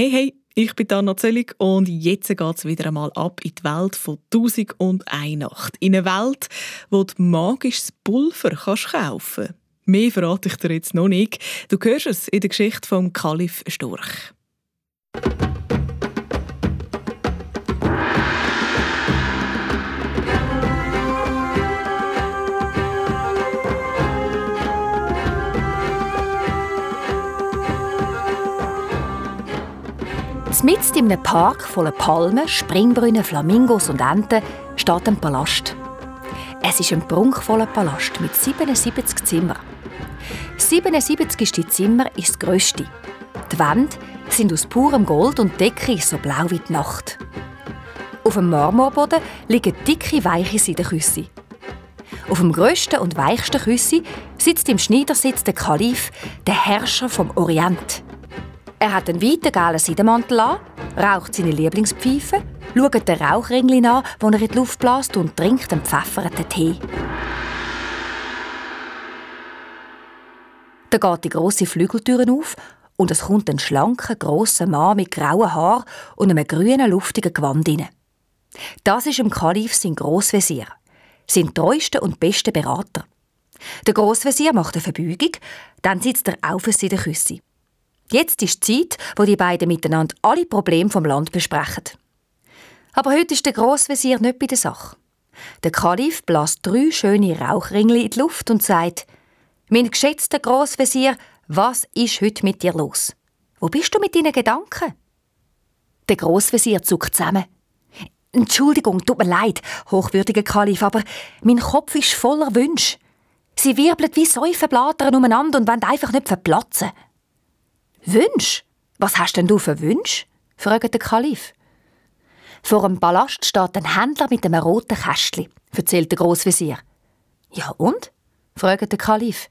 Hey, hey, ich bin Anna Zöllig und jetzt geht es wieder einmal ab in die Welt von «Tausend und eine Nacht». In eine Welt, wo du magisches Pulver kannst kaufen kannst. Mehr verrate ich dir jetzt noch nicht. Du hörst es in der Geschichte vom Kalif Storch. Mitten in einem Park voller Palmen, Springbrunnen, Flamingos und Enten steht ein Palast. Es ist ein prunkvoller Palast mit 77 Zimmern. 77. Zimmer ist das grösste. Die Wände sind aus purem Gold und die Decke ist so blau wie die Nacht. Auf dem Marmorboden liegen dicke, weiche Seidenküsse. Auf dem grössten und weichsten Küsse sitzt im Schneidersitz der Kalif, der Herrscher vom Orient. Er hat einen weiten gelben Seidenmantel an, raucht seine Lieblingspfeife, schaut den Rauchringli an, den er in die Luft bläst und trinkt einen pfefferten Tee. Da geht die grosse Flügeltür auf und es kommt ein schlanker, grosser Mann mit grauen Haaren und einem grünen, luftigen Gewand rein. Das ist im Kalif sein Grossvezier, sein treuester und bester Berater. Der Grossvezier macht eine Verbeugung, dann sitzt er auf in der Küsse. Jetzt ist die Zeit, wo die beiden miteinander alle Probleme vom Land besprechen. Aber heute ist der Grossvezier nicht bei der Sache. Der Kalif bläst drei schöne Rauchringli in die Luft und sagt: Mein geschätzter Grossvezier, was ist heute mit dir los? Wo bist du mit deinen Gedanken? Der Grossvezier zuckt zusammen. Entschuldigung, tut mir leid, hochwürdiger Kalif, aber mein Kopf ist voller Wünsche. Sie wirbeln wie Säufenblätter umeinander und wollen einfach nicht verplatzen. Wünsch? Was hast denn du für Wünsch? fragt der Kalif. Vor dem Palast steht ein Händler mit einem roten Kästchen, erzählt der Großvezier. Ja und? fragt der Kalif.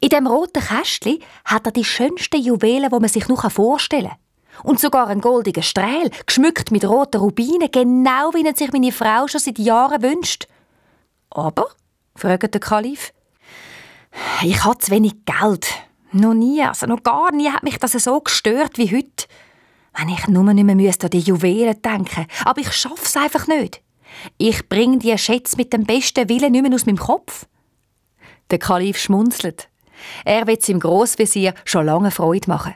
In dem roten Kästchen hat er die schönsten Juwelen, wo man sich noch vorstellen kann. Und sogar einen goldenen Strahl, geschmückt mit roten Rubinen, genau wie ihn sich meine Frau schon seit Jahren wünscht. Aber, fragt der Kalif, ich habe zu wenig Geld, noch nie, also noch gar nie hat mich das so gestört wie heute. Wenn ich nur nicht mehr müsste an die Juwelen denken. Aber ich schaff's einfach nicht. Ich bring die Schätze mit dem besten Willen nicht mehr aus meinem Kopf. Der Kalif schmunzelt. Er will seinem Grossvezier schon lange Freude machen.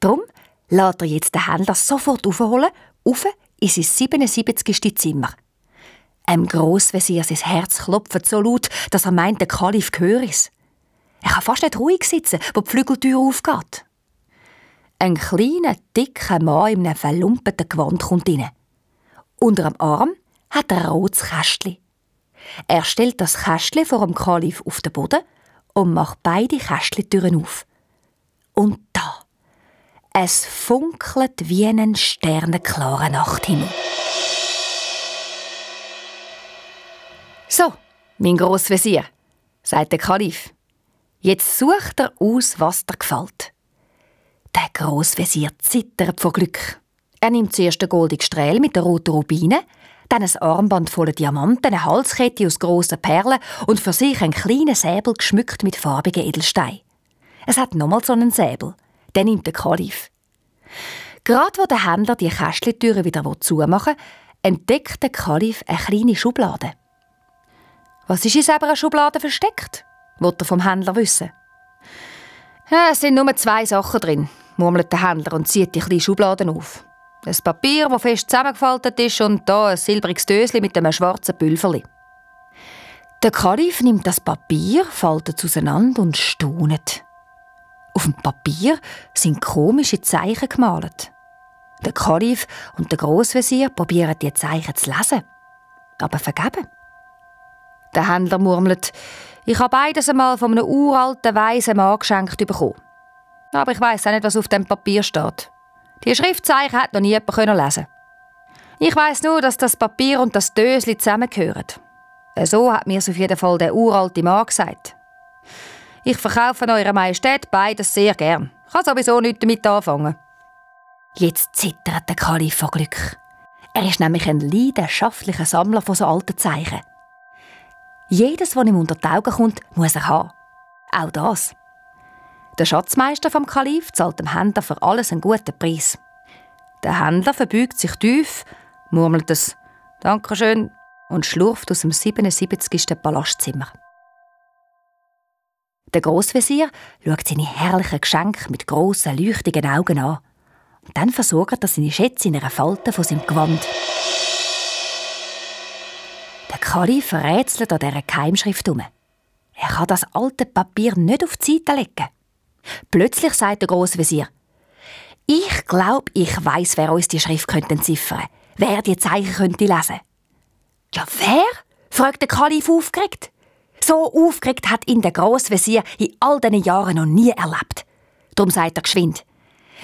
Drum lässt er jetzt den Händler sofort aufholen, auf in sein 77. Zimmer. Einem Grossvezier sein Herz klopft so laut, dass er meint, der Kalif höre es. Er kann fast nicht ruhig sitzen, wo die Flügeltür aufgeht. Ein kleiner, dicker Mann in einem verlumpeten Gewand kommt rein. Unter dem Arm hat er ein rotes Kästchen. Er stellt das Kästchen vor dem Kalif auf den Boden und macht beide Kästchentüren auf. Und da, es funkelt wie ein sternenklarer Nachthimmel. So, mein Grossvezier, sagt der Kalif. Jetzt sucht er aus, was dir gefällt. Der Grossvezier zittert vor Glück. Er nimmt zuerst den goldigen Strahl mit der roten Rubine, dann ein Armband voller Diamanten, eine Halskette aus grossen Perlen und für sich einen kleinen Säbel geschmückt mit farbigen Edelsteinen. Es hat nochmal so einen Säbel. Den nimmt der Kalif. Gerade wo der Händler die Kästlitüre wieder zumachen will, entdeckt der Kalif eine kleine Schublade. Was ist in selber Schublade versteckt? Wollte er vom Händler wissen. Ja, es sind nur zwei Sachen drin, murmelt der Händler und zieht die kleinen Schubladen auf. Ein Papier, das fest zusammengefaltet ist, und da ein silbriges Döschen mit einem schwarzen Pülverli. Der Kalif nimmt das Papier, faltet es auseinander und staunet. Auf dem Papier sind komische Zeichen gemalt. Der Kalif und der Großvezier probieren die Zeichen zu lesen, aber vergeben. Der Händler murmelt, ich habe beides einmal von einem uralten, weisen Mann geschenkt bekommen. Aber ich weiß auch nicht, was auf dem Papier steht. Die Schriftzeichen hat noch nie jemand lesen Ich weiß nur, dass das Papier und das Dösli zusammengehören. So hat mir auf jeden Fall der uralte Mann gesagt. Ich verkaufe Eurer Majestät beides sehr gern. Ich kann sowieso nichts damit anfangen. Jetzt zittert der Kalif vor Glück. Er ist nämlich ein leidenschaftlicher Sammler von so alten Zeichen. Jedes, was ihm unter die Augen kommt, muss er haben. Auch das. Der Schatzmeister vom Kalif zahlt dem Händler für alles einen guten Preis. Der Händler verbeugt sich tief, murmelt es Dankeschön und schlurft aus dem 77. Palastzimmer. Der Grossvezier schaut seine herrlichen Geschenke mit grossen, leuchtigen Augen an. Dann versorgt er seine Schätze in einer Falte von seinem Gewand. Der Kalif rätselt an dieser Keimschrift um. Er kann das alte Papier nicht auf die Seite legen. Plötzlich sagt der Grossvezier, ich glaube, ich weiß, wer uns die Schrift entziffern könnte, wer die Zeichen könnte lesen. Ja, wer? fragt der Kalif aufgeregt. So aufgeregt hat ihn der Grossvezier in all diesen Jahren noch nie erlebt. Darum sagt er geschwind.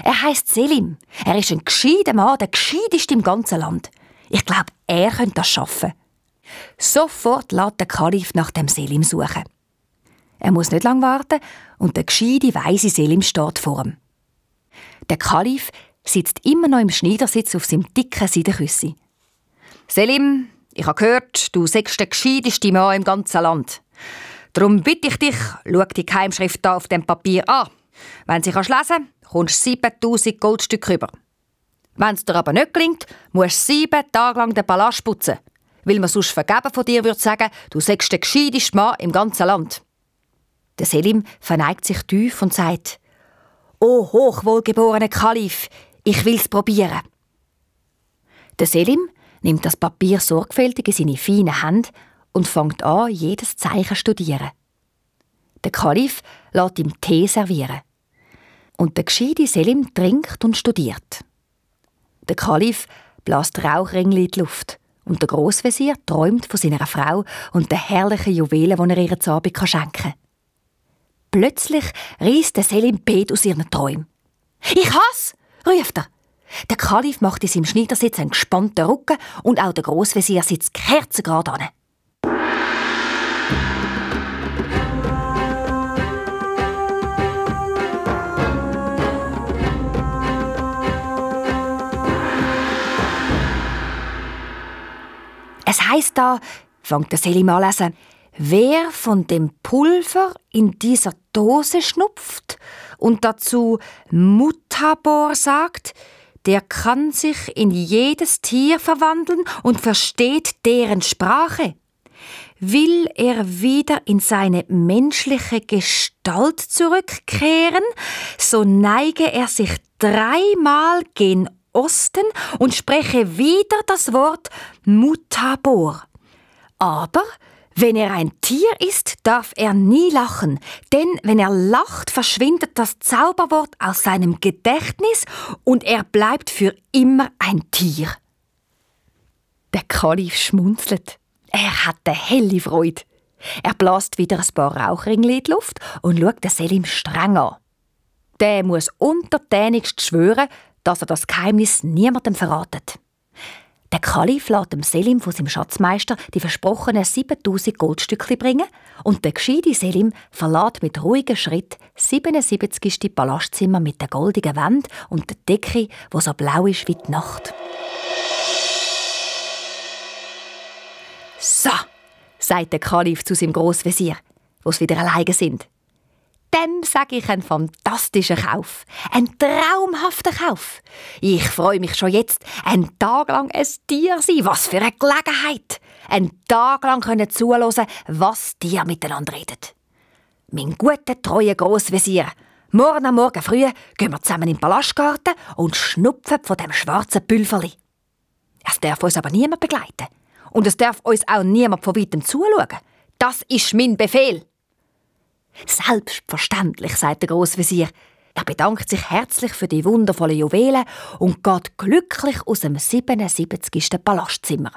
Er heißt Selim. Er ist ein gescheiter Mann, der gescheiteste im ganzen Land. Ich glaube, er könnte das schaffen. Sofort lässt der Kalif nach dem Selim suchen. Er muss nicht lang warten und der gescheite, weise Selim steht vor ihm. Der Kalif sitzt immer noch im Schneidersitz auf seinem dicken Seidenküssi. Selim, ich habe gehört, du sagst der gescheiteste Mann im ganzen Land. Darum bitte ich dich, schau die Geheimschrift da auf dem Papier an. Wenn sie kannst lesen, kommst du 7000 Goldstücke rüber. Wenn es dir aber nicht gelingt, musst du sieben Tage lang den Palast putzen. Weil man sonst vergeben von dir würde sagen, du sagst der gescheiteste Mann im ganzen Land. Der Selim verneigt sich tief und sagt, O hochwohlgeborener Kalif, ich will's probieren. Der Selim nimmt das Papier sorgfältig in seine feinen Hände und fängt an, jedes Zeichen zu studieren. Der Kalif lässt ihm Tee servieren. Und der gescheite Selim trinkt und studiert. Der Kalif bläst Rauchringli in die Luft und der Großvezier träumt von seiner Frau und den herrlichen Juwelen, die er ihr zu Abend schenken kann. Plötzlich reißt der Selim Pet aus ihren Träumen. Ich hasse, ruft er. Der Kalif macht in seinem Schneidersitz einen gespannten Rücken und auch der Großvezier sitzt kerzengerade an. Es heißt da, fängt der Selim an lesen, wer von dem Pulver in dieser Dose schnupft und dazu Mutabor sagt, der kann sich in jedes Tier verwandeln und versteht deren Sprache. Will er wieder in seine menschliche Gestalt zurückkehren, so neige er sich dreimal gen Osten und spreche wieder das Wort Mutabor. Aber wenn er ein Tier ist, darf er nie lachen, denn wenn er lacht, verschwindet das Zauberwort aus seinem Gedächtnis und er bleibt für immer ein Tier. Der Kalif schmunzelt. Er hat eine helle Freude. Er bläst wieder ein paar Rauchringe in die Luft und schaut den Selim streng an. Der muss untertänigst schwören, dass er das Geheimnis niemandem verratet. Der Kalif lässt dem Selim von seinem Schatzmeister die versprochenen 7000 Goldstücke bringen und der gescheite Selim verlässt mit ruhigem Schritt 77. Palastzimmer mit der goldigen Wand und der Decke, wo so blau ist wie die Nacht. So, sagt der Kalif zu seinem Großvezier, wo sie wieder alleine sind dem sage ich einen fantastischen Kauf. Ein traumhafter Kauf. Ich freue mich schon jetzt, einen Tag lang ein Tier sein. Was für eine Gelegenheit. Einen Tag lang können zuhören, was Tiere miteinander reden. Mein guter, treuer Grossvezier. Morgen am Morgen früh gehen wir zusammen in den Palastgarten und schnupfen von dem schwarzen Pülverli. Es darf uns aber niemand begleiten. Und es darf uns auch niemand von weitem zuschauen. Das ist mein Befehl. Selbstverständlich, sagt der Großvezier. Er bedankt sich herzlich für die wundervollen Juwelen und geht glücklich aus dem 77. Palastzimmer.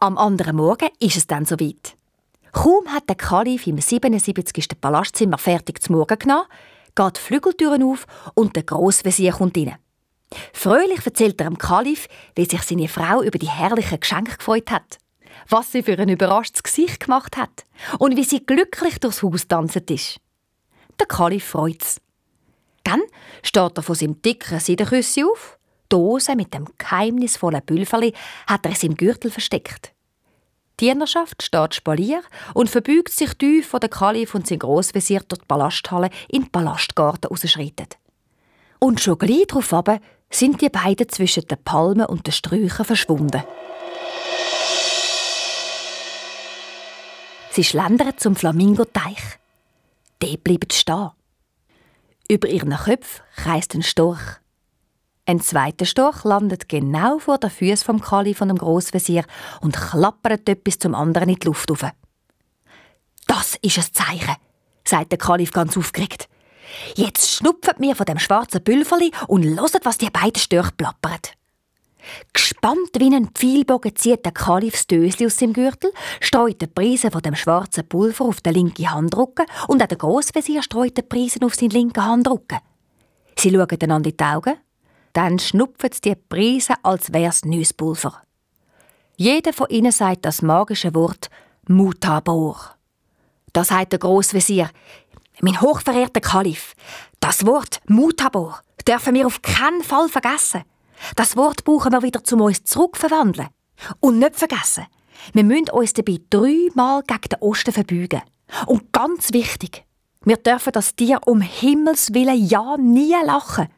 Am anderen Morgen ist es dann soweit. Kaum hat der Kalif im 77. Palastzimmer fertig zum Morgen genommen, geht die Flügeltüren auf und der Großvezier kommt rein. Fröhlich erzählt er dem Kalif, wie sich seine Frau über die herrlichen Geschenke gefreut hat, was sie für ein überraschtes Gesicht gemacht hat und wie sie glücklich durchs Haus tanzt ist. Der Kalif freut's. Dann steht er von seinem dicken Seidenküssi auf. Die Dose mit dem geheimnisvollen Pülverli hat er in seinem Gürtel versteckt. Die Dienerschaft steht Spalier und verbeugt sich tief, wo der Kalif und sein Grossvezier durch die Palasthalle in den Palastgarten rausschreiten. Und schon gleich darauf sind die beiden zwischen den Palmen und den Sträuchern verschwunden. Sie schlendern zum Flamingoteich. Dort bleiben stehen. Über ihren Köpfen kreist ein Storch. Ein zweiter Storch landet genau vor der Füße vom Kali von dem Grossvezier und klappert etwas zum anderen in die Luft auf. Das ist ein Zeichen, sagt der Kalif ganz aufgeregt. Jetzt schnupfen wir von dem schwarzen Pülverli und loset, was die beiden Störche plappern. Gespannt wie ein Pfeilbogen zieht der Kalif das Dösli aus seinem Gürtel, streut die Prise von dem schwarzen Pulver auf den linken Handrücken und auch der Grossvezier streut die Prise auf seinen linken Handrücken. Sie schauen einander in die Augen, dann schnupfen sie die Prise, als wär's neues Pulver. Jeder von ihnen sagt das magische Wort Mutabor. Da sagt der Grossvezier, mein hochverehrter Kalif, das Wort Mutabor dürfen wir auf keinen Fall vergessen. Das Wort brauchen wir wieder zum uns zurückverwandeln. Und nicht vergessen, wir müssen uns dabei dreimal gegen den Osten verbeugen. Und ganz wichtig, wir dürfen das Tier um Himmels Willen ja nie lachen.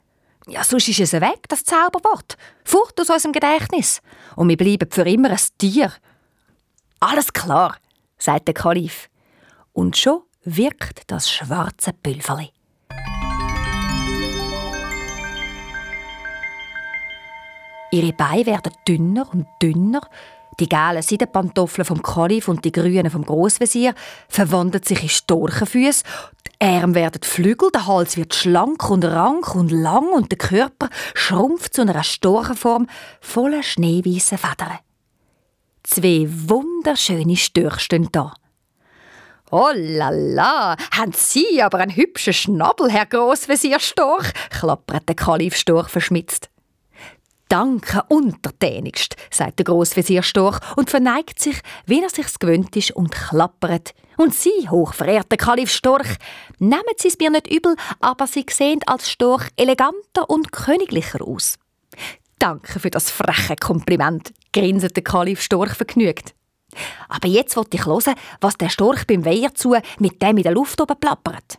Ja, sonst ist es weg, das Zauberwort. Fort aus unserem Gedächtnis. Und wir bleiben für immer ein Tier. Alles klar, sagt der Kalif. Und schon wirkt das schwarze Pülverli. Ihre Beine werden dünner und dünner. Die gelben Seidenpantoffeln vom Kalif und die grünen vom Grossvezier verwandeln sich in Storchenfüße. Die Arme werden Flügel, der Hals wird schlank und rank und lang und der Körper schrumpft zu einer Storchenform voller schneeweißer Federn. Zwei wunderschöne Störche stehen da. Oh la la, haben Sie aber einen hübschen Schnabel, Herr Grossvezier Storch, klappert der Kalif Storch verschmitzt. Danke untertänigst, sagt der Grossvezier Storch und verneigt sich, wie er sich's gewöhnt ist, und klappert. Und Sie, hochverehrter Kalif Storch, nehmen Sie es mir nicht übel, aber Sie sehen als Storch eleganter und königlicher aus. Danke für das freche Kompliment, grinset der Kalif Storch vergnügt. Aber jetzt wollte ich hören, was der Storch beim Weiher zu mit dem in der Luft oben plappert.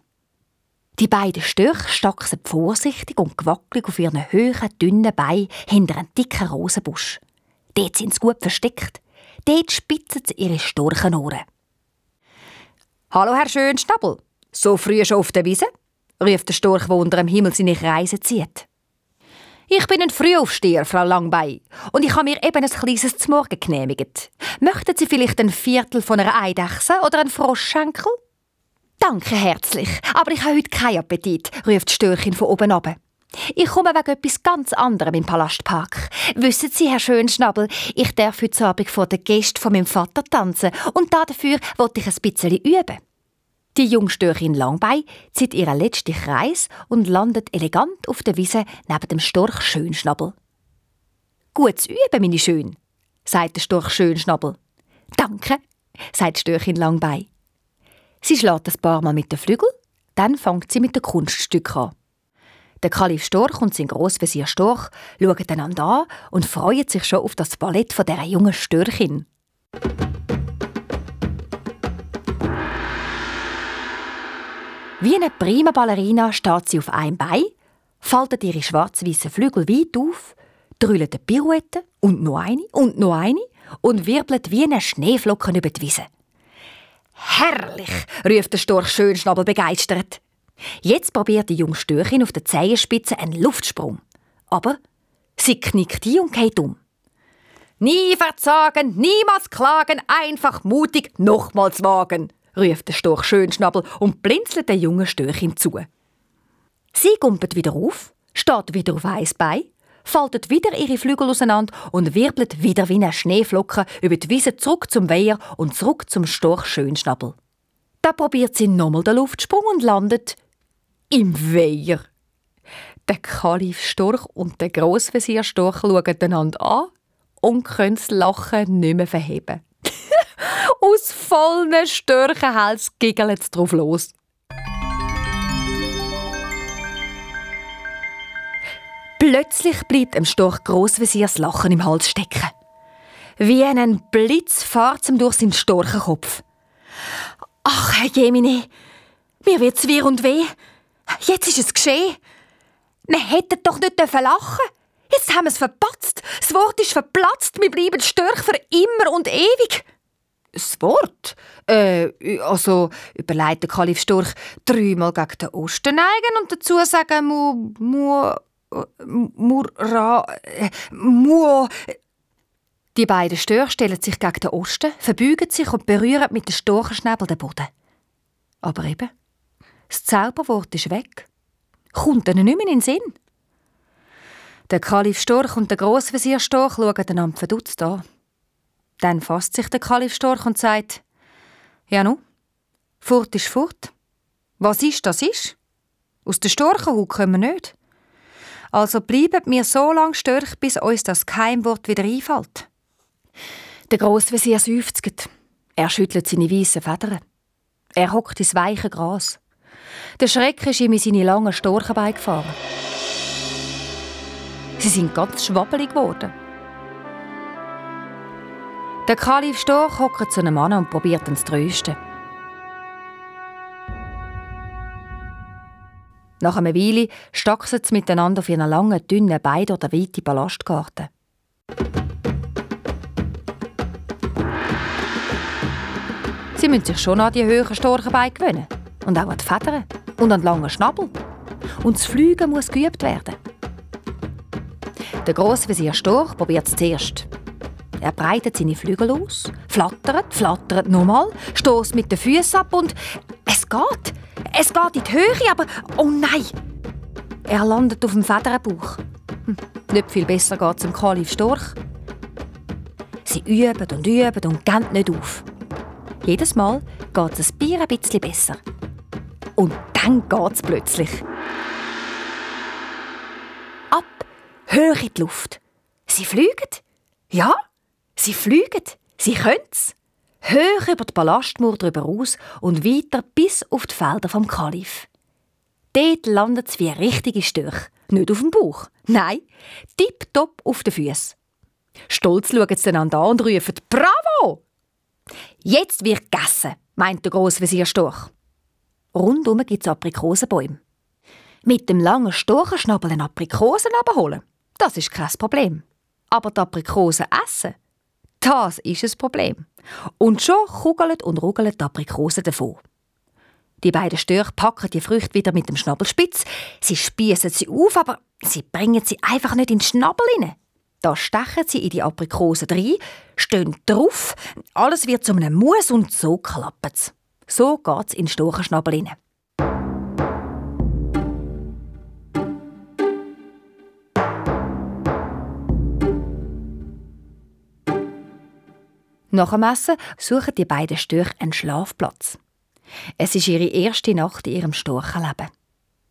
Die beiden Störche stachsen vorsichtig und gewackelig auf ihren hohen, dünnen Beinen hinter einem dicken Rosenbusch. Dort sind sie gut versteckt. Dort spitzen sie ihre Storchenohren. «Hallo, Herr Schönschnabel! So früh schon auf der Wiese?» ruft der Storch, der unter dem Himmel seine Kreise zieht. Ich bin ein Frühaufsteher, Frau Langbein, und ich habe mir eben ein kleines Zmorgen genehmigt. Möchten Sie vielleicht ein Viertel von einer Eidechse oder einen Froschschenkel? Danke herzlich, aber ich habe heute keinen Appetit, ruft die Störchin von oben ab. Ich komme wegen etwas ganz anderem im Palastpark. Wissen Sie, Herr Schönschnabel, ich darf heute Abend vor den Gästen von meinem Vater tanzen und dafür wollte ich ein bisschen üben. Die Jungstörchin Langbein zieht ihren letzten Kreis und landet elegant auf der Wiese neben dem Storch Schönschnabel. Gutes Üben, meine Schön, sagt der Storch Schönschnabel. Danke, sagt Störchin Langbein. Sie schlägt ein paar Mal mit den Flügeln, dann fängt sie mit den Kunststücken an. Der Kalif Storch und sein Grossvezier Storch schauen einander an und freuen sich schon auf das Ballett von dieser jungen Störchin. Wie eine prima Ballerina steht sie auf einem Bein, faltet ihre schwarz-weißen Flügel weit auf, drüllt eine Pirouette und noch eine und noch eine und wirbelt wie eine Schneeflocken über die Wiese. Herrlich, ruft der Storch Schönschnabel begeistert. Jetzt probiert die junge Störchin auf der Zehenspitze einen Luftsprung. Aber sie knickt ein und geht um. Nie verzagen, niemals klagen, einfach mutig nochmals wagen, ruft der Storch Schönschnabel und blinzelt der jungen Störchin zu. Sie gumpelt wieder auf, steht wieder auf eins Bein, faltet wieder ihre Flügel auseinander und wirbelt wieder wie eine Schneeflocke über die Wiese zurück zum Weiher und zurück zum Storch Schönschnabel. Da probiert sie nochmal den Luftsprung und landet im Weiher. Der Kalif Storch und der Grossvezier Storch schauen einander an und können das Lachen nicht mehr verheben. Aus vollen Störchenhals giggeln sie drauf los. Plötzlich bleibt dem Storch Grossvezier das Lachen im Hals stecken. Wie ein Blitz fährt ihm durch seinen Storchenkopf. Ach, Herr Jemine, mir wird's wir und weh. Jetzt ist es geschehen. Wir hätten doch nicht lachen Jetzt haben wir es verpatzt. Das Wort ist verplatzt. Wir bleiben Störch für immer und ewig. Das Wort? Äh, also, überlegt der Kalif Storch dreimal gegen den Osten neigen und dazu sagen mu, mu, mura, mu. Die beiden Störche stellen sich gegen den Osten, verbeugen sich und berühren mit den Storchenschnäbel den Boden. Aber eben, das Zauberwort ist weg. Kommt ihnen nicht mehr in den Sinn. Der Kalif Storch und der Grossvezier Storch schauen einander verdutzt an. Dann fasst sich der Kalif Storch und sagt, ja nu, fort ist fort. Was ist, das ist. Aus der Storchenhut kommen wir nicht. Also bleiben wir so lange Storch, bis uns das Keimwort wieder einfällt. Der Grossvezier seufzt. Er schüttelt seine weißen Federn. Er hockt ins weiche Gras. Der Schreck ist ihm in seine langen Storchenbeine gefahren. Sie sind ganz schwabbelig geworden. Der Kalif Storch hockt zu einem Mann und probiert ihn zu trösten. Nach einer Weile stachsen sie miteinander auf ihren langen, dünnen Beinen den weiten Ballastgarten. Sie müssen sich schon an die höheren Storchenbeine gewöhnen. Und auch an die Federn. Und an den langen Schnabel. Und das Fliegen muss geübt werden. Der Grossvezier Storch probiert es zuerst. Er breitet seine Flügel aus, flattert, flattert nochmal, stoßt mit den Füßen ab und es geht. Es geht in die Höhe, aber oh nein! Er landet auf dem Federbauch. Hm, nicht viel besser geht es dem Kalif Storch. Sie üben und üben und gehen nicht auf. Jedes Mal geht es ein Bier ein bisschen besser. Und dann geht es plötzlich. höher in die Luft. Sie fliegen. Ja, sie fliegen. Sie können's. Höher über die Ballastmauer drüber aus und weiter bis auf die Felder vom Kalif. Dort landet sie wie ein richtige Störch. Nicht auf dem Bauch. Nein, tipptopp auf den Füßen. Stolz schauen sie einander an und rufen «Bravo!» «Jetzt wird gegessen», meint der Grossvezier Storch. Rundum gibt es Aprikosenbäume. Mit dem langen Storchenschnabel einen Aprikosen abholen. Das ist kein Problem. Aber die Aprikosen essen, das ist ein Problem. Und schon kugeln und rugeln die Aprikosen davon. Die beiden Störche packen die Früchte wieder mit dem Schnabel spitz. Sie spießen sie auf, aber sie bringen sie einfach nicht in den Schnabel rein. Da stechen sie in die Aprikosen rein, stehen drauf, alles wird zu einem Mus und so klappt es. So geht's in den Storchenschnabel rein. Nach dem Essen suchen die beiden Störche einen Schlafplatz. Es ist ihre erste Nacht in ihrem Storchenleben.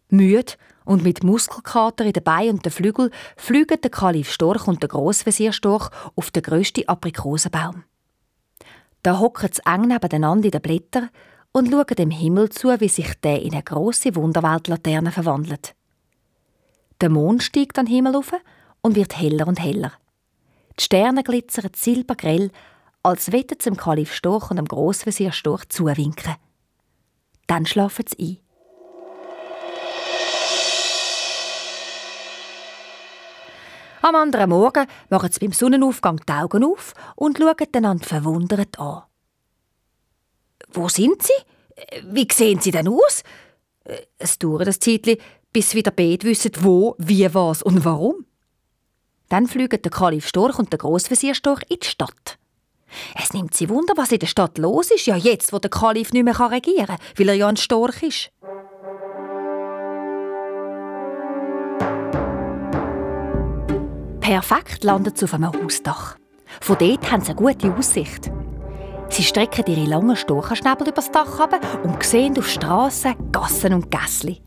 Müde und mit Muskelkater in den Beinen und den Flügeln fliegen der Kalif Storch und der Grossvezier Storch auf den grössten Aprikosenbaum. Da hocken sie eng nebeneinander in den Blättern und schauen dem Himmel zu, wie sich der in eine grosse Wunderweltlaterne verwandelt. Der Mond steigt an den Himmel auf und wird heller und heller. Die Sterne glitzern silbergrell als wette zum Kalif Storch und dem Grossvezier Storch zuwinken. Dann schlafen sie ein. Am anderen Morgen machen sie beim Sonnenaufgang die Augen auf und schauen einander verwundert an. Wo sind sie? Wie sehen sie denn aus? Es dauert ein Zeitchen, bis wieder beide wissen, wo, wie, was und warum. Dann fliegen der Kalif Storch und der Grossvezier Storch in die Stadt. Es nimmt sie Wunder, was in der Stadt los ist, ja jetzt, wo der Kalif nicht mehr regieren kann, weil er ja ein Storch ist. Perfekt landet sie auf einem Hausdach. Von dort haben sie eine gute Aussicht. Sie strecken ihre langen Storchenschnäbel übers Dach ab und sehen auf Strassen, Gassen und Gässli.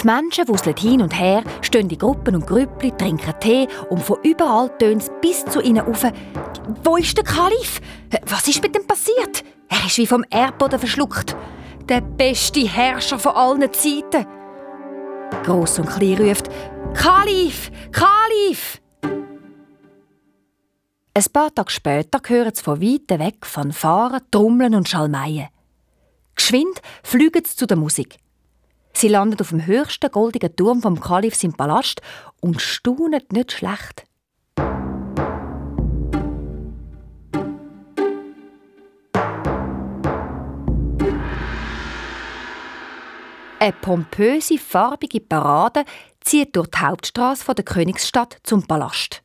Die Menschen wuseln hin und her, stehen in Gruppen und Grüppli, trinken Tee und von überall tönt es bis zu ihnen auf. Wo ist der Kalif? Was ist mit ihm passiert? Er ist wie vom Erdboden verschluckt. Der beste Herrscher von allen Zeiten. Gross und klein ruft: Kalif! Kalif! Ein paar Tage später hören sie von weitem weg Fanfaren, Trommeln und Schalmeien. Geschwind fliegen sie zu der Musik. Sie landen auf dem höchsten goldigen Turm vom Kalif im Palast und staunen nicht schlecht. Eine pompöse, farbige Parade zieht durch die Hauptstraße der Königsstadt zum Palast.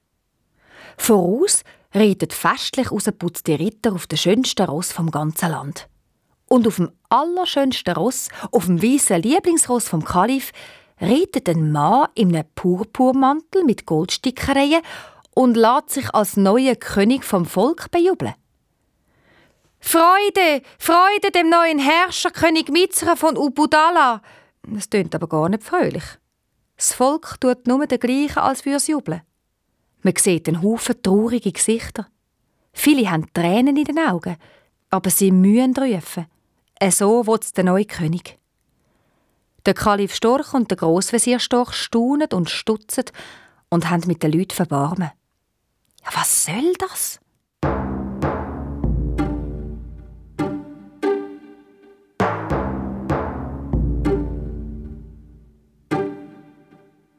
Voraus reitet festlich ausgeputzte Ritter auf den schönsten Ross vom ganzen Land. Und auf dem allerschönsten Ross, auf dem weißen Lieblingsross vom Kalif, reitet ein Mann in einem Purpurmantel mit Goldstickereien und lässt sich als neuer König vom Volk bejubeln. Freude, Freude dem neuen Herrscher König Mizra von Ubudala. Das tönt aber gar nicht fröhlich. Das Volk tut nur dergleichen, als würde es jubeln. Man sieht einen Haufen traurige Gesichter. Viele haben Tränen in den Augen, aber sie mühen rufen. So will der neue König. Der Kalif Storch und der Grossvezier Storch staunen und stutzen und haben mit den Leuten verbarmen. Ja, was soll das?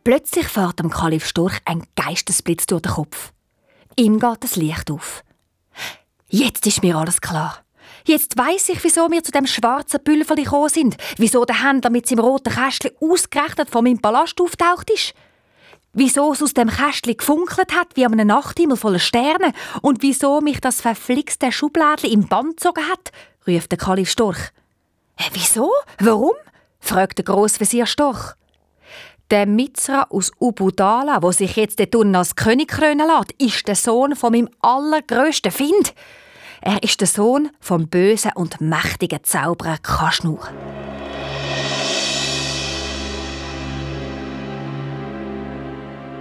Plötzlich fährt dem Kalif Storch ein Geistesblitz durch den Kopf. Ihm geht das Licht auf. Jetzt ist mir alles klar. Jetzt weiß ich, wieso wir zu dem schwarzen Pülverli gekommen sind, wieso der Händler mit seinem roten Kästchen ausgerechnet vor meinem Palast auftaucht ist. Wieso es aus dem Kästchen gefunkelt hat wie einem Nachthimmel voller Sterne und wieso mich das verflixte Schublädchen im Band gezogen hat, ruft der Kalif Storch. Äh, wieso? Warum? fragt der Grossvezier Storch. Der Mizra aus Ubudala, wo sich jetzt der als König krönen lässt, ist der Sohn von meinem allergrößten Find. Er ist der Sohn vom bösen und mächtigen Zauberer Kaschnur.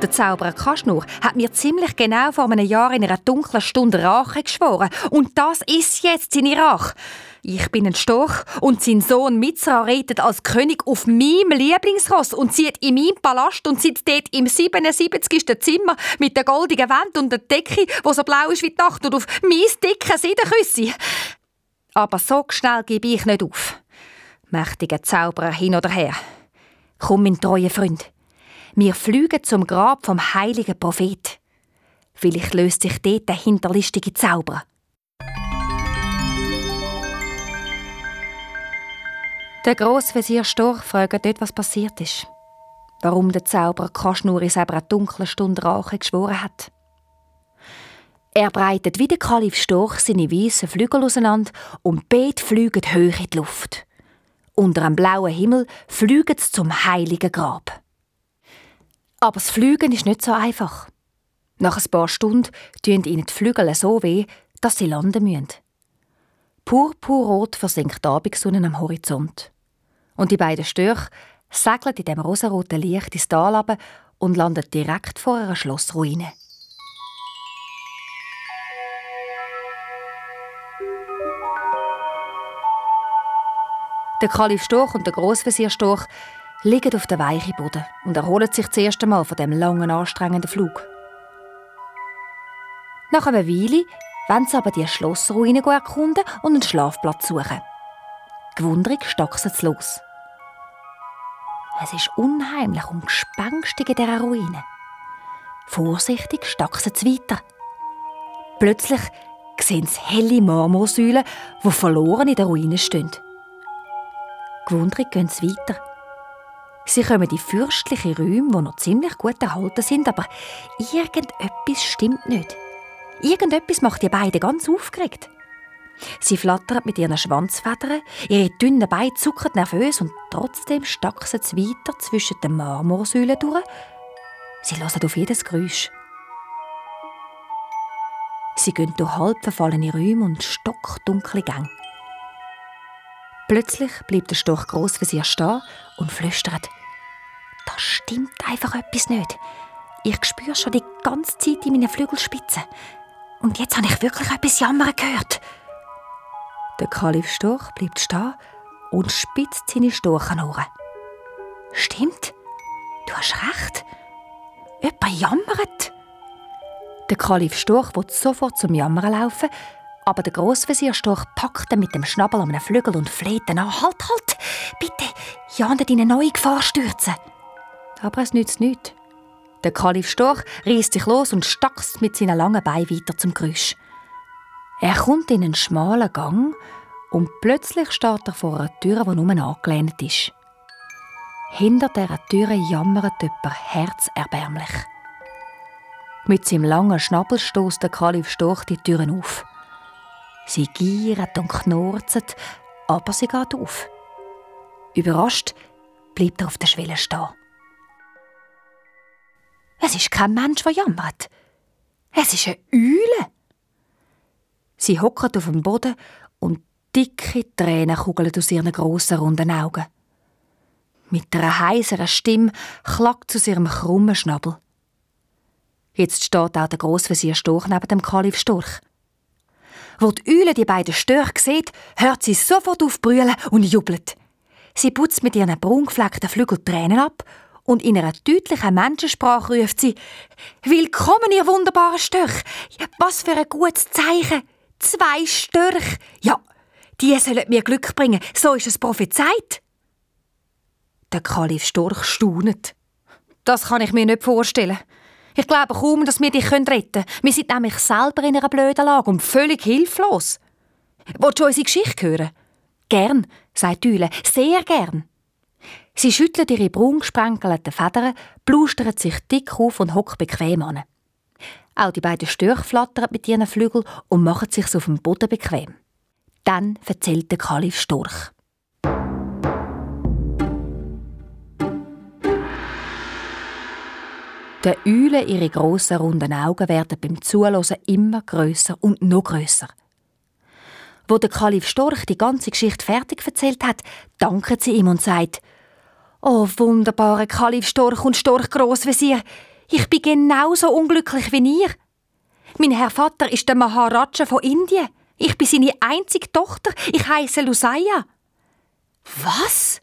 Der Zauberer Kaschnur hat mir ziemlich genau vor einem Jahr in einer dunklen Stunde Rache geschworen. Und das ist jetzt seine Rache. Ich bin ein Storch und sein Sohn Mizra reitet als König auf meinem Lieblingsross und zieht in meinem Palast und sitzt dort im 77. Zimmer mit der goldigen Wand und der Decke, wo so blau ist wie die Nacht und auf mein dickes Seidenküsse. Aber so schnell gebe ich nicht auf. Mächtiger Zauberer hin oder her. Komm, mein treuer Freund. Wir fliegen zum Grab vom heiligen Prophet. Vielleicht löst sich dort der hinterlistige Zauber. Der Grossvezier Storch fragt dort, was passiert ist. Warum der Zauberer Kaschnur in selber eine dunkle Stunde Rache geschworen hat. Er breitet wie der Kalif Storch seine weißen Flügel auseinander und bet fliegen hoch in die Luft. Unter einem blauen Himmel fliegen sie zum heiligen Grab. Aber das Fliegen ist nicht so einfach. Nach ein paar Stunden tun ihnen die Flügel so weh, dass sie landen müssen. Purpurrot versinkt die Abendsonne am Horizont. Und die beiden Störche segeln in dem rosaroten Licht ins Tal und landen direkt vor einer Schlossruine. Der Kalif Storch und der Grossvezier Storch liegen auf dem weichen Boden und erholen sich das erste Mal von dem langen, anstrengenden Flug. Nach einer Weile wollen sie aber die Schlossruine erkunden und einen Schlafplatz suchen. Gewundrig stachsen sie los. Es ist unheimlich und gespenstig in dieser Ruine. Vorsichtig stachsen sie weiter. Plötzlich sehen sie helle Marmorsäulen, die verloren in der Ruine stehen. Gewundrig gehen sie weiter. Sie kommen in fürstliche Räume, die noch ziemlich gut erhalten sind, aber irgendetwas stimmt nicht. Irgendetwas macht die beiden ganz aufgeregt. Sie flattern mit ihren Schwanzfedern, ihre dünnen Beine zucken nervös und trotzdem stachsen sie weiter zwischen den Marmorsäulen durch. Sie hören auf jedes Geräusch. Sie gehen durch halb verfallene Räume und stockdunkle Gänge. Plötzlich bleibt der Storch gross für sie stehen und flüstert. Da stimmt einfach etwas nicht. Ich spüre schon die ganze Zeit in meinen Flügelspitzen. Und jetzt habe ich wirklich etwas jammern gehört. Der Kalif Storch bleibt stehen und spitzt seine Storchenohren. Stimmt, du hast recht. Jemand jammert. Der Kalif Storch will sofort zum Jammern laufen, aber der Grossvezier Storch packt ihn mit dem Schnabel an einem Flügel und fleht ihn an. Halt, halt! Bitte, ja nicht in eine neue Gefahr stürzen. Aber es nützt nichts. Der Kalif Storch reißt sich los und stackst mit seinen langen Beinen weiter zum Geräusch. Er kommt in einen schmalen Gang und plötzlich steht er vor einer Tür, die nur angelehnt ist. Hinter dieser Tür jammert jemand herzerbärmlich. Mit seinem langen Schnabel stößt der Kalif Storch die Türen auf. Sie giert und knurzt, aber sie geht auf. Überrascht bleibt er auf der Schwelle stehen. Es ist kein Mensch, der jammert. Es ist eine Eule. Sie hockt auf dem Boden und dicke Tränen kugeln aus ihren grossen, runden Augen. Mit einer heiseren Stimme klackt sie aus ihrem krummen Schnabel. Jetzt steht auch der Grossvezier Storch neben dem Kalif Storch. Wo die Eule die beiden Störche sieht, hört sie sofort auf brüllen und jubelt. Sie putzt mit ihren braungefleckten Flügeln Tränen ab und in einer deutlichen Menschensprache ruft sie «Willkommen, ihr wunderbaren Störche! Was für ein gutes Zeichen! Zwei Störche! Ja, die sollen mir Glück bringen, so ist es prophezeit!» Der Kalif Storch staunet. «Das kann ich mir nicht vorstellen. Ich glaube kaum, dass wir dich retten können. Wir sind nämlich selber in einer blöden Lage und völlig hilflos. Willst du unsere Geschichte hören? Gern, sagt Eule, sehr gern. Sie schüttelt ihre braun gesprenkelten Federn, blustert sich dick auf und hockt bequem an. Auch die beiden Störche flattern mit ihren Flügeln und machen sich auf dem Boden bequem. Dann erzählt der Kalif Storch. Der Eule ihre grossen runden Augen werden beim Zuhören immer grösser und noch grösser. Wo der Kalif Storch die ganze Geschichte fertig erzählt hat, dankt sie ihm und sagt: "Oh wunderbare Kalif Storch und Storch Grossvezier, ich bin genauso unglücklich wie ihr. Mein Herr Vater ist der Maharaja von Indien. Ich bin seine einzige Tochter. Ich heiße Lusaya." Was?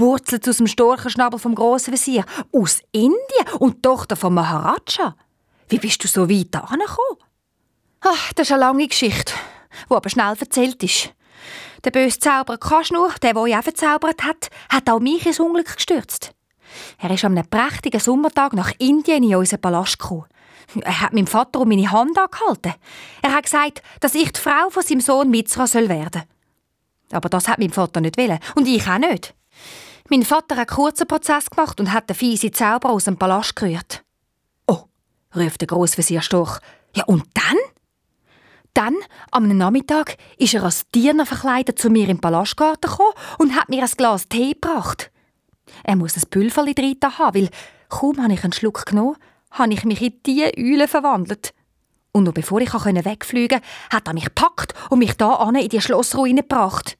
Burzelt aus dem Storchenschnabel vom grossen Visier. Aus Indien und Tochter vom Maharaja. Wie bist du so weit angekommen? Ach, das ist eine lange Geschichte, die aber schnell erzählt ist. Der böse Zauberer Kaschnur, der, der auch verzaubert hat, hat auch mich ins Unglück gestürzt. Er ist an einem prächtigen Sommertag nach Indien in unseren Palast gekommen. Er hat meinem Vater um meine Hand angehalten. Er hat gesagt, dass ich die Frau von seinem Sohn soll werden. Aber das hat mein Vater nicht wollen. Und ich auch nicht. Mein Vater hat einen kurzen Prozess gemacht und hat den fiese Zauber aus dem Palast gerührt. Oh, ruft der Grossvezier Storch. Ja, und dann? Dann, am Nachmittag, ist er als Diener verkleidet zu mir im Palastgarten gekommen und hat mir ein Glas Tee gebracht. Er muss ein Pülverli drin haben, weil kaum habe ich einen Schluck genommen, habe ich mich in diese Eule verwandelt. Und noch bevor ich wegfliegen konnte, hat er mich gepackt und mich da in die Schlossruine gebracht.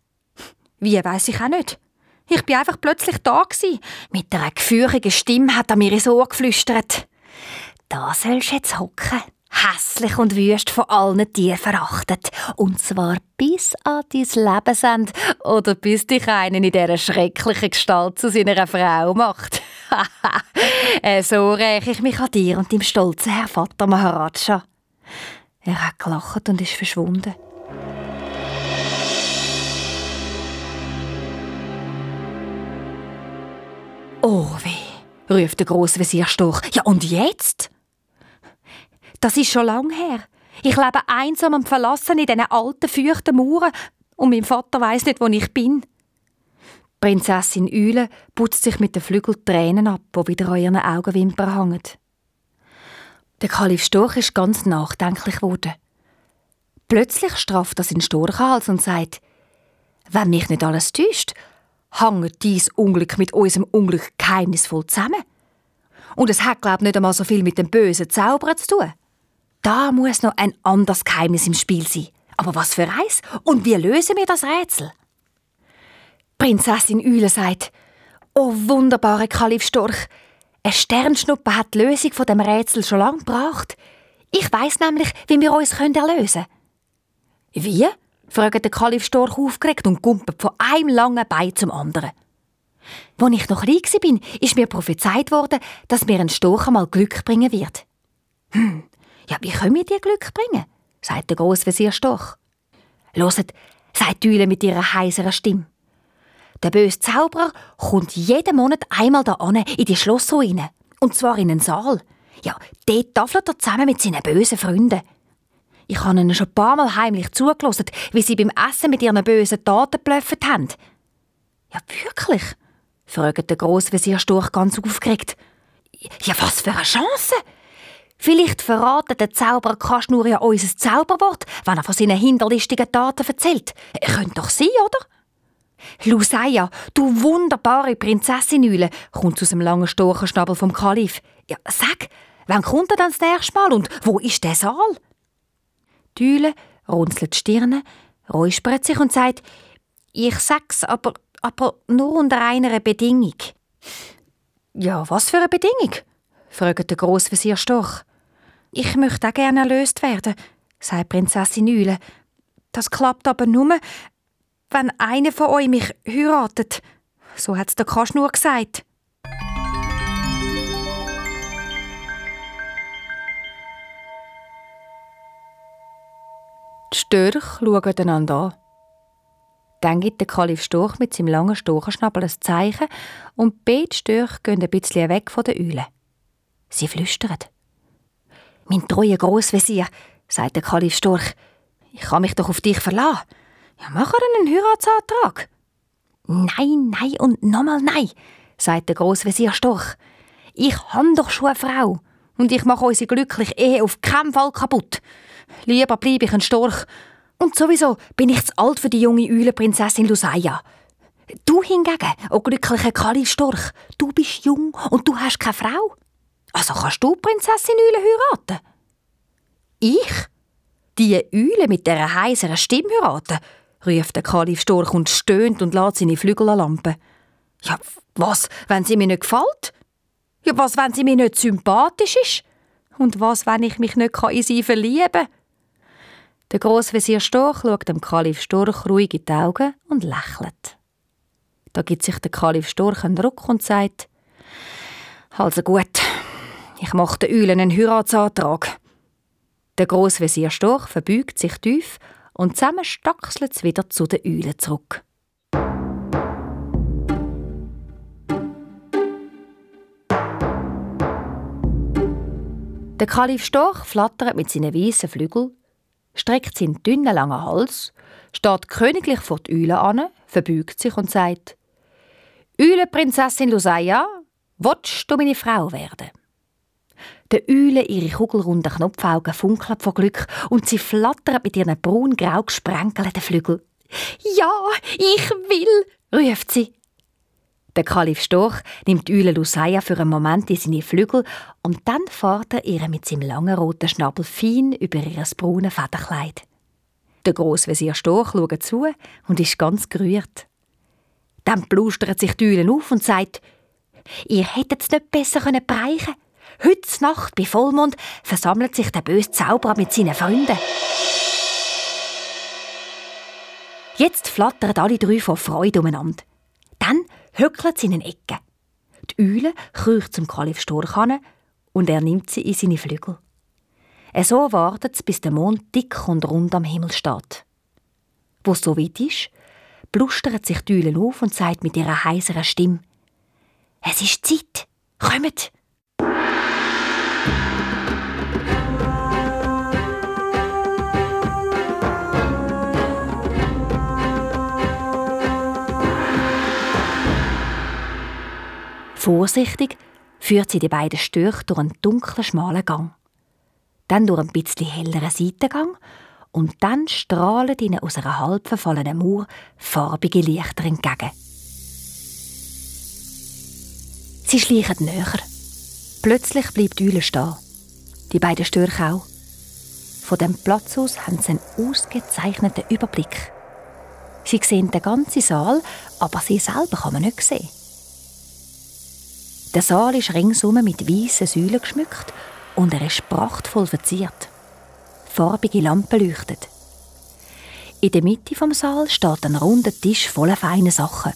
Wie weiß ich auch nicht. Ich bin einfach plötzlich da gsi. Mit einer geführigen Stimme hat er mir ins Ohr geflüstert. Da sollst du jetzt hocken. Hässlich und wüst von allen Tieren verachtet. Und zwar bis an dein Lebensende oder bis dich einen in dieser schrecklichen Gestalt zu seiner Frau macht. Äh, so räche ich mich an dir und deinem stolzen Herr Vater Maharaja. Er hat gelacht und ist verschwunden. Oh weh, ruft der Grossvezier Storch. Ja, und jetzt? Das ist schon lang her. Ich lebe einsam und verlassen in diesen alten, feuchten Mauern und mein Vater weiß nicht, wo ich bin. Prinzessin Eule putzt sich mit den Flügeln Tränen ab, die wieder an ihren Augenwimpern hängen. Der Kalif Storch ist ganz nachdenklich geworden. Plötzlich straft er seinen Storchhals und sagt, wenn mich nicht alles täuscht, hängt dies Unglück mit unserem Unglück geheimnisvoll zusammen. Und es hat, glaube ich, nicht einmal so viel mit dem bösen Zauberer zu tun. Da muss noch ein anderes Geheimnis im Spiel sein. Aber was für eins? Und wie lösen wir das Rätsel? Prinzessin Eule sagt, Oh wunderbare Kalif Storch, eine Sternschnuppe hat die Lösung von dem Rätsel schon lange gebracht. Ich weiß nämlich, wie wir uns erlösen können. Wie? Fragt der Kalif Storch aufgeregt und gumpelt von einem langen Bein zum anderen. Als ich noch klein war, ist mir prophezeit worden, dass mir ein Storch einmal Glück bringen wird. Hm, Ja, wie können wir dir Glück bringen? sagt der Grossvezier Storch. Loset, sagt die Eule mit ihrer heiseren Stimme. Der böse Zauberer kommt jeden Monat einmal da in die Schlossruine. Und zwar in einen Saal. Ja, dort tafelt er zusammen mit seinen bösen Freunden. Ich habe ihnen schon ein paar Mal heimlich zugelassen, wie sie beim Essen mit ihren bösen Taten blöffet haben. Ja, wirklich? fragt der Grossvezier Storch ganz aufgeregt. Ja, was für eine Chance! Vielleicht verratet der Zauberer Kaschnur ja unser Zauberwort, wenn er von seinen hinterlistigen Taten erzählt. Könnte doch sein, oder? Lucia, du wunderbare Prinzessin Eule, kommt aus dem langen Storchenschnabel vom Kalif. Ja, sag, wann kommt er dann das nächste Mal und wo ist der Saal? Die Eule runzelt die Stirne, räuspert sich und sagt, ich sag's, aber, aber nur unter einer Bedingung. Ja, was für eine Bedingung? fragt der Grossvezier Storch. Ich möchte auch gerne erlöst werden, sagt Prinzessin Eule. Das klappt aber nur, wenn einer von euch mich heiratet. So hat's der Kaschnur gesagt. Die Störche schauen einander an. Dann gibt der Kalif Storch mit seinem langen Storchenschnabel ein Zeichen und beide Störche gehen ein bisschen weg von der Eule. Sie flüstern. Mein treuer Grossvezier, sagt der Kalif Storch, ich kann mich doch auf dich verlassen. Ja, mach einen Heiratsantrag. Nein, nein und nochmal nein, sagt der Grossvezier Storch. Ich han doch schon eine Frau und ich mache unsere glückliche Ehe auf keinen Fall kaputt. Lieber bleibe ich ein Storch. Und sowieso bin ich zu alt für die junge Eulenprinzessin Lusaia. Du hingegen, o oh glücklicher Kalif Storch, du bist jung und du hast keine Frau. Also kannst du Prinzessin Eule heiraten? Ich? Die Eule mit der heiseren Stimme heiraten? ruft der Kalif Storch und stöhnt und lässt seine Flügel lampen. Ja, was, wenn sie mir nicht gefällt? Ja, was, wenn sie mir nicht sympathisch ist? Und was, wenn ich mich nicht in sie verlieben kann? Der Grossvezier Storch schaut dem Kalif Storch ruhig in die Augen und lächelt. Da gibt sich der Kalif Storch einen Ruck und sagt, also gut, ich mache den Eulen einen Heiratsantrag. Der Grossvezier Storch verbeugt sich tief und zusammen stachselt es wieder zu den Eulen zurück. Der Kalif Storch flattert mit seinen weißen Flügeln, streckt seinen dünnen langen Hals, steht königlich vor die Eule an, verbeugt sich und sagt: Eulenprinzessin Lusaia, willst du meine Frau werden? Der Eule ihre kugelrunden Knopfaugen funkeln vor Glück und sie flattert mit ihren braun-grau gesprenkelten Flügeln. Ja, ich will, ruft sie. Der Kalif Storch nimmt die Eule Lusaia für einen Moment in seine Flügel und dann fährt er ihr mit seinem langen roten Schnabel fein über ihr braunes Federkleid. Der Grossvezier Storch schaut zu und ist ganz gerührt. Dann plustert sich die Eule auf und sagt, ihr hättet es nicht besser können Heute Nacht bei Vollmond versammelt sich der böse Zauberer mit seinen Freunden. Jetzt flattern alle drei vor Freude umeinander. Dann hückelt sie in eine Ecke. Die Eule kriecht zum Kalif Storch und er nimmt sie in seine Flügel. So wartet es, bis der Mond dick und rund am Himmel steht. Wo so weit ist, blustert sich die Eule auf und sagt mit ihrer heiseren Stimme: Es ist Zeit, kommt! Vorsichtig führt sie die beiden Störche durch einen dunklen, schmalen Gang. Dann durch einen bisschen helleren Seitengang und dann strahlen ihnen aus einer halb verfallenen Mauer farbige Lichter entgegen. Sie schleichen näher. Plötzlich bleibt Eule stehen. Die beiden Störche auch. Von dem Platz aus haben sie einen ausgezeichneten Überblick. Sie sehen den ganzen Saal, aber sie selber kann man nicht sehen. Der Saal ist ringsum mit weißen Säulen geschmückt und er ist prachtvoll verziert. Farbige Lampen leuchten. In der Mitte vom Saal steht ein runder Tisch voller feiner Sachen.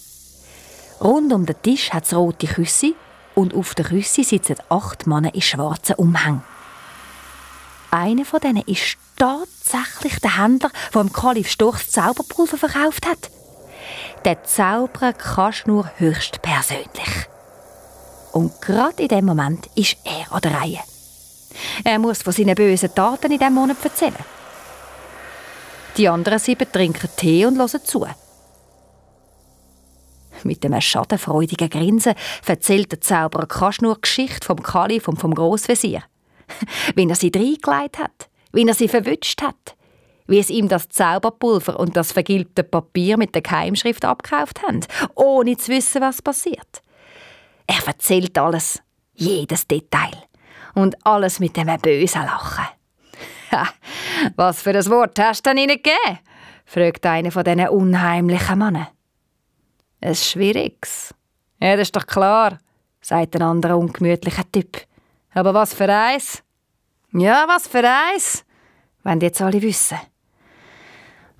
Rund um den Tisch hat es rote Küsse und auf der Küsse sitzen acht Männer in schwarzen Umhängen. einer von denen ist tatsächlich der Händler, der im Kalif Storchs Zauberpulver verkauft hat. Der Zauberer kannst nur höchstpersönlich. Und gerade in dem Moment ist er an der Reihe. Er muss von seinen bösen Taten in diesem Monat erzählen. Die anderen sieben trinken Tee und hören zu. Mit einem schadenfreudigen Grinsen erzählt der Zauberer Kaschnur Geschichte vom Kalif und vom Grossvezier. wie er sie reingelegt hat, wie er sie verwünscht hat, wie es ihm das Zauberpulver und das vergilbte Papier mit der Keimschrift abgekauft haben, ohne zu wissen, was passiert. Er erzählt alles, jedes Detail und alles mit einem bösen Lachen. was für ein Wort hast du denn ihnen gegeben? fragt einer von diesen unheimlichen Männern. Ein schwieriges. Ja, das ist doch klar, sagt ein anderer ungemütlicher Typ. Aber was für eins? Ja, was für eins? Wenn jetzt alle wissen.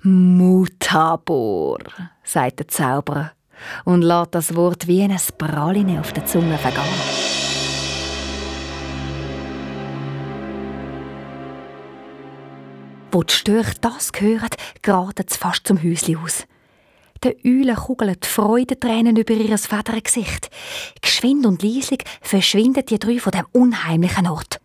Mutabor, sagt der Zauberer und lässt das Wort wie ein Praline auf der Zunge vergehen. Wo die Störche das hören, geraten sie fast zum Häuschen aus. Der Eule kugeln die Freudentränen über ihr Federgesicht. Geschwind und leislich verschwinden die drei von dem unheimlichen Ort.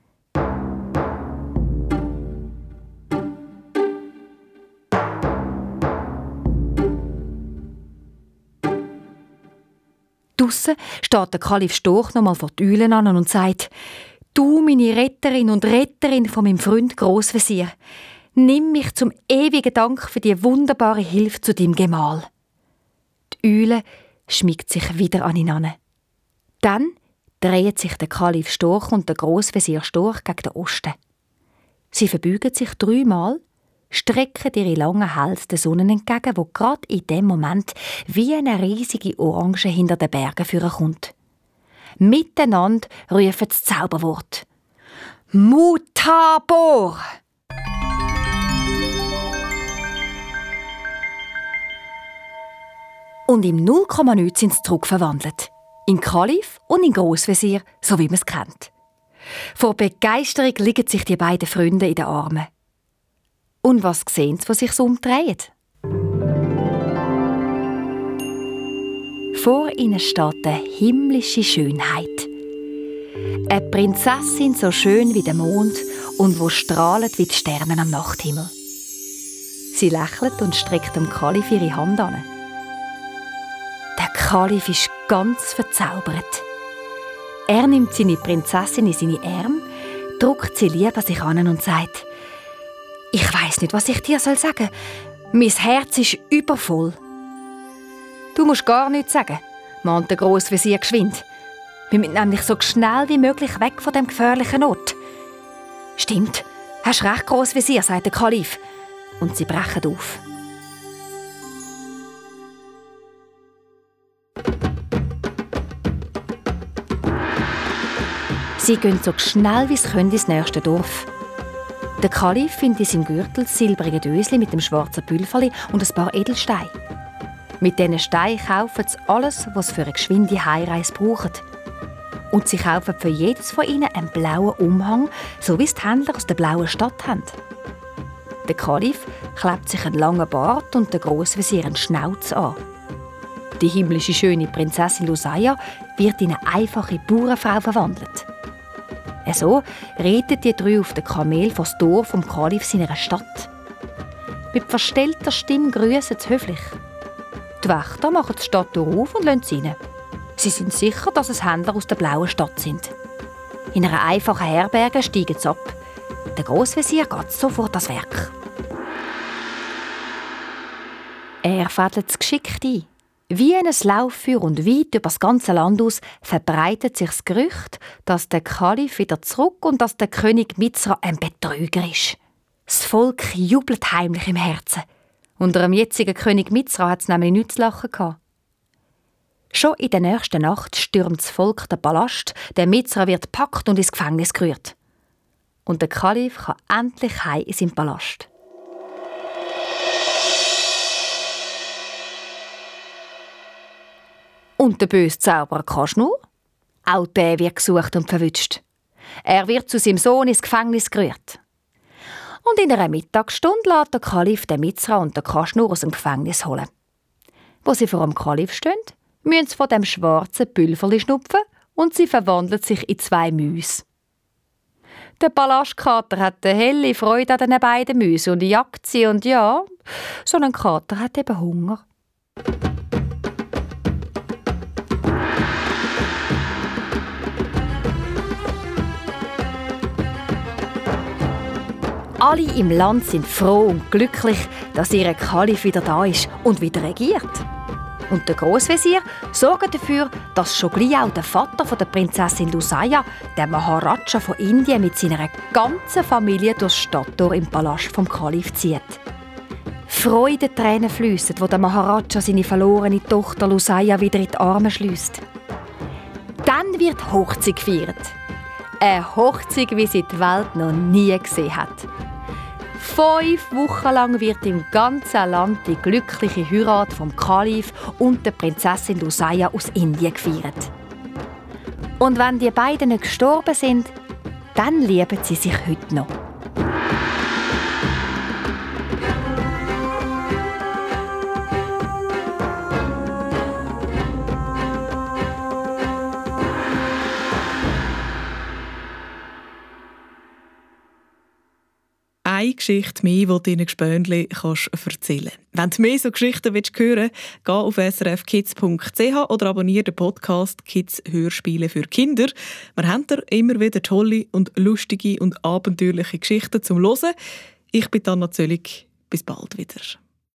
Draussen steht der Kalif Storch nochmal vor die Eulen an und sagt, Du, meine Retterin und Retterin von meinem Freund Grossvezier, nimm mich zum ewigen Dank für die wunderbare Hilfe zu deinem Gemahl. Die Eule schmiegt sich wieder an ihn an. Dann drehen sich der Kalif Storch und der Grossvezier Storch gegen den Osten. Sie verbeugen sich dreimal strecken ihre langen Hälse der Sonne entgegen, wo gerade in dem Moment wie eine riesige Orange hinter den Bergen führen kommt. Miteinander rufen das Zauberwort. Mutabor! Und im 0,9 sind sie zurückverwandelt. In Kalif und in Grossvezier, so wie man es kennt. Vor Begeisterung liegen sich die beiden Freunde in den Armen. Und was sehen sie, was sich so umdreht? Vor ihnen steht eine himmlische Schönheit. Eine Prinzessin so schön wie der Mond und wo strahlt wie die Sterne am Nachthimmel. Sie lächelt und streckt dem Kalif ihre Hand an. Der Kalif ist ganz verzaubert. Er nimmt seine Prinzessin in seine Arme, drückt sie lieb an sich an und sagt: ich weiß nicht, was ich dir sagen soll. Mein Herz ist übervoll. Du musst gar nichts sagen, mahnt der Grossvezier geschwind. Wir müssen nämlich so schnell wie möglich weg von dem gefährlichen Ort. Stimmt, hast recht, Grossvezier, sagt der Kalif. Und sie brechen auf. Sie gehen so schnell wie sie können ins nächste Dorf. Der Kalif findet in seinem Gürtel silbrige Dösli mit dem schwarzen Pülferli und ein paar Edelsteine. Mit diesen Steinen kaufen sie alles, was sie für eine geschwinde Heimreise brauchen. Und sie kaufen für jedes von ihnen einen blauen Umhang, so wie es die Händler aus der blauen Stadt haben. Der Kalif klebt sich einen langen Bart und der Grossvezier einen Schnauz an. Die himmlische schöne Prinzessin Lusaya wird in eine einfache Bauernfrau verwandelt. So redet die drei auf den Kamel vor das Tor vom Kalif seiner Stadt. Mit verstellter Stimme grüßen sie höflich. Die Wächter machen die Stadt auf und lassen sie rein. Sie sind sicher, dass es Händler aus der blauen Stadt sind. In einer einfachen Herberge steigen sie ab. Der Grossvezier geht sofort ans Werk. Er fädelt es geschickt ein. Wie ein Lauffeuer und weit über das ganze Land aus verbreitet sich das Gerücht, dass der Kalif wieder zurück und dass der König Mizra ein Betrüger ist. Das Volk jubelt heimlich im Herzen. Unter dem jetzigen König Mizra hat es nämlich nichts zu lachen gehabt. Schon in der nächsten Nacht stürmt das Volk den Palast, der Mizra wird packt und ins Gefängnis gerührt. Und der Kalif kann endlich heim in seinen Palast. Und der böse Zauberer Kaschnur? Auch der wird gesucht und verwünscht. Er wird zu seinem Sohn ins Gefängnis gerührt. Und in einer Mittagsstunde lässt der Kalif den Mizra und den Kaschnur aus dem Gefängnis holen. Wo sie vor dem Kalif stehen, müssen sie von dem schwarzen Pülverli schnupfen und sie verwandelt sich in zwei Müs. Der Palastkater hat eine helle Freude an den beiden Müsen und jagt sie und ja, so ein Kater hat eben Hunger. Alle im Land sind froh und glücklich, dass ihr Kalif wieder da ist und wieder regiert. Und der Großvezier sorgt dafür, dass schon gleich auch der Vater von der Prinzessin Lusaya, der Maharaja von Indien, mit seiner ganzen Familie durchs Stadttor im Palast vom Kalif zieht. Freudentränen fließen, wo der Maharaja seine verlorene Tochter Lusaya wieder in die Arme schließt. Dann wird Hochzeit gefeiert. Eine Hochzeit, wie sie die Welt noch nie gesehen hat. Fünf Wochen lang wird im ganzen Land die glückliche Heirat vom Kalif und der Prinzessin Lusaya aus Indien gefeiert. Und wenn die beiden gestorben sind, dann lieben sie sich heute noch. Eine Geschichte mehr, die du Gespönli erzählen kannst. Wenn du mehr so Geschichten willst hören willst, geh auf srfkids.ch oder abonniere den Podcast «Kids Hörspiele für Kinder». Wir haben da immer wieder tolle und lustige und abenteuerliche Geschichten zum Hören. Ich bin Anna Zöllig. Bis bald wieder.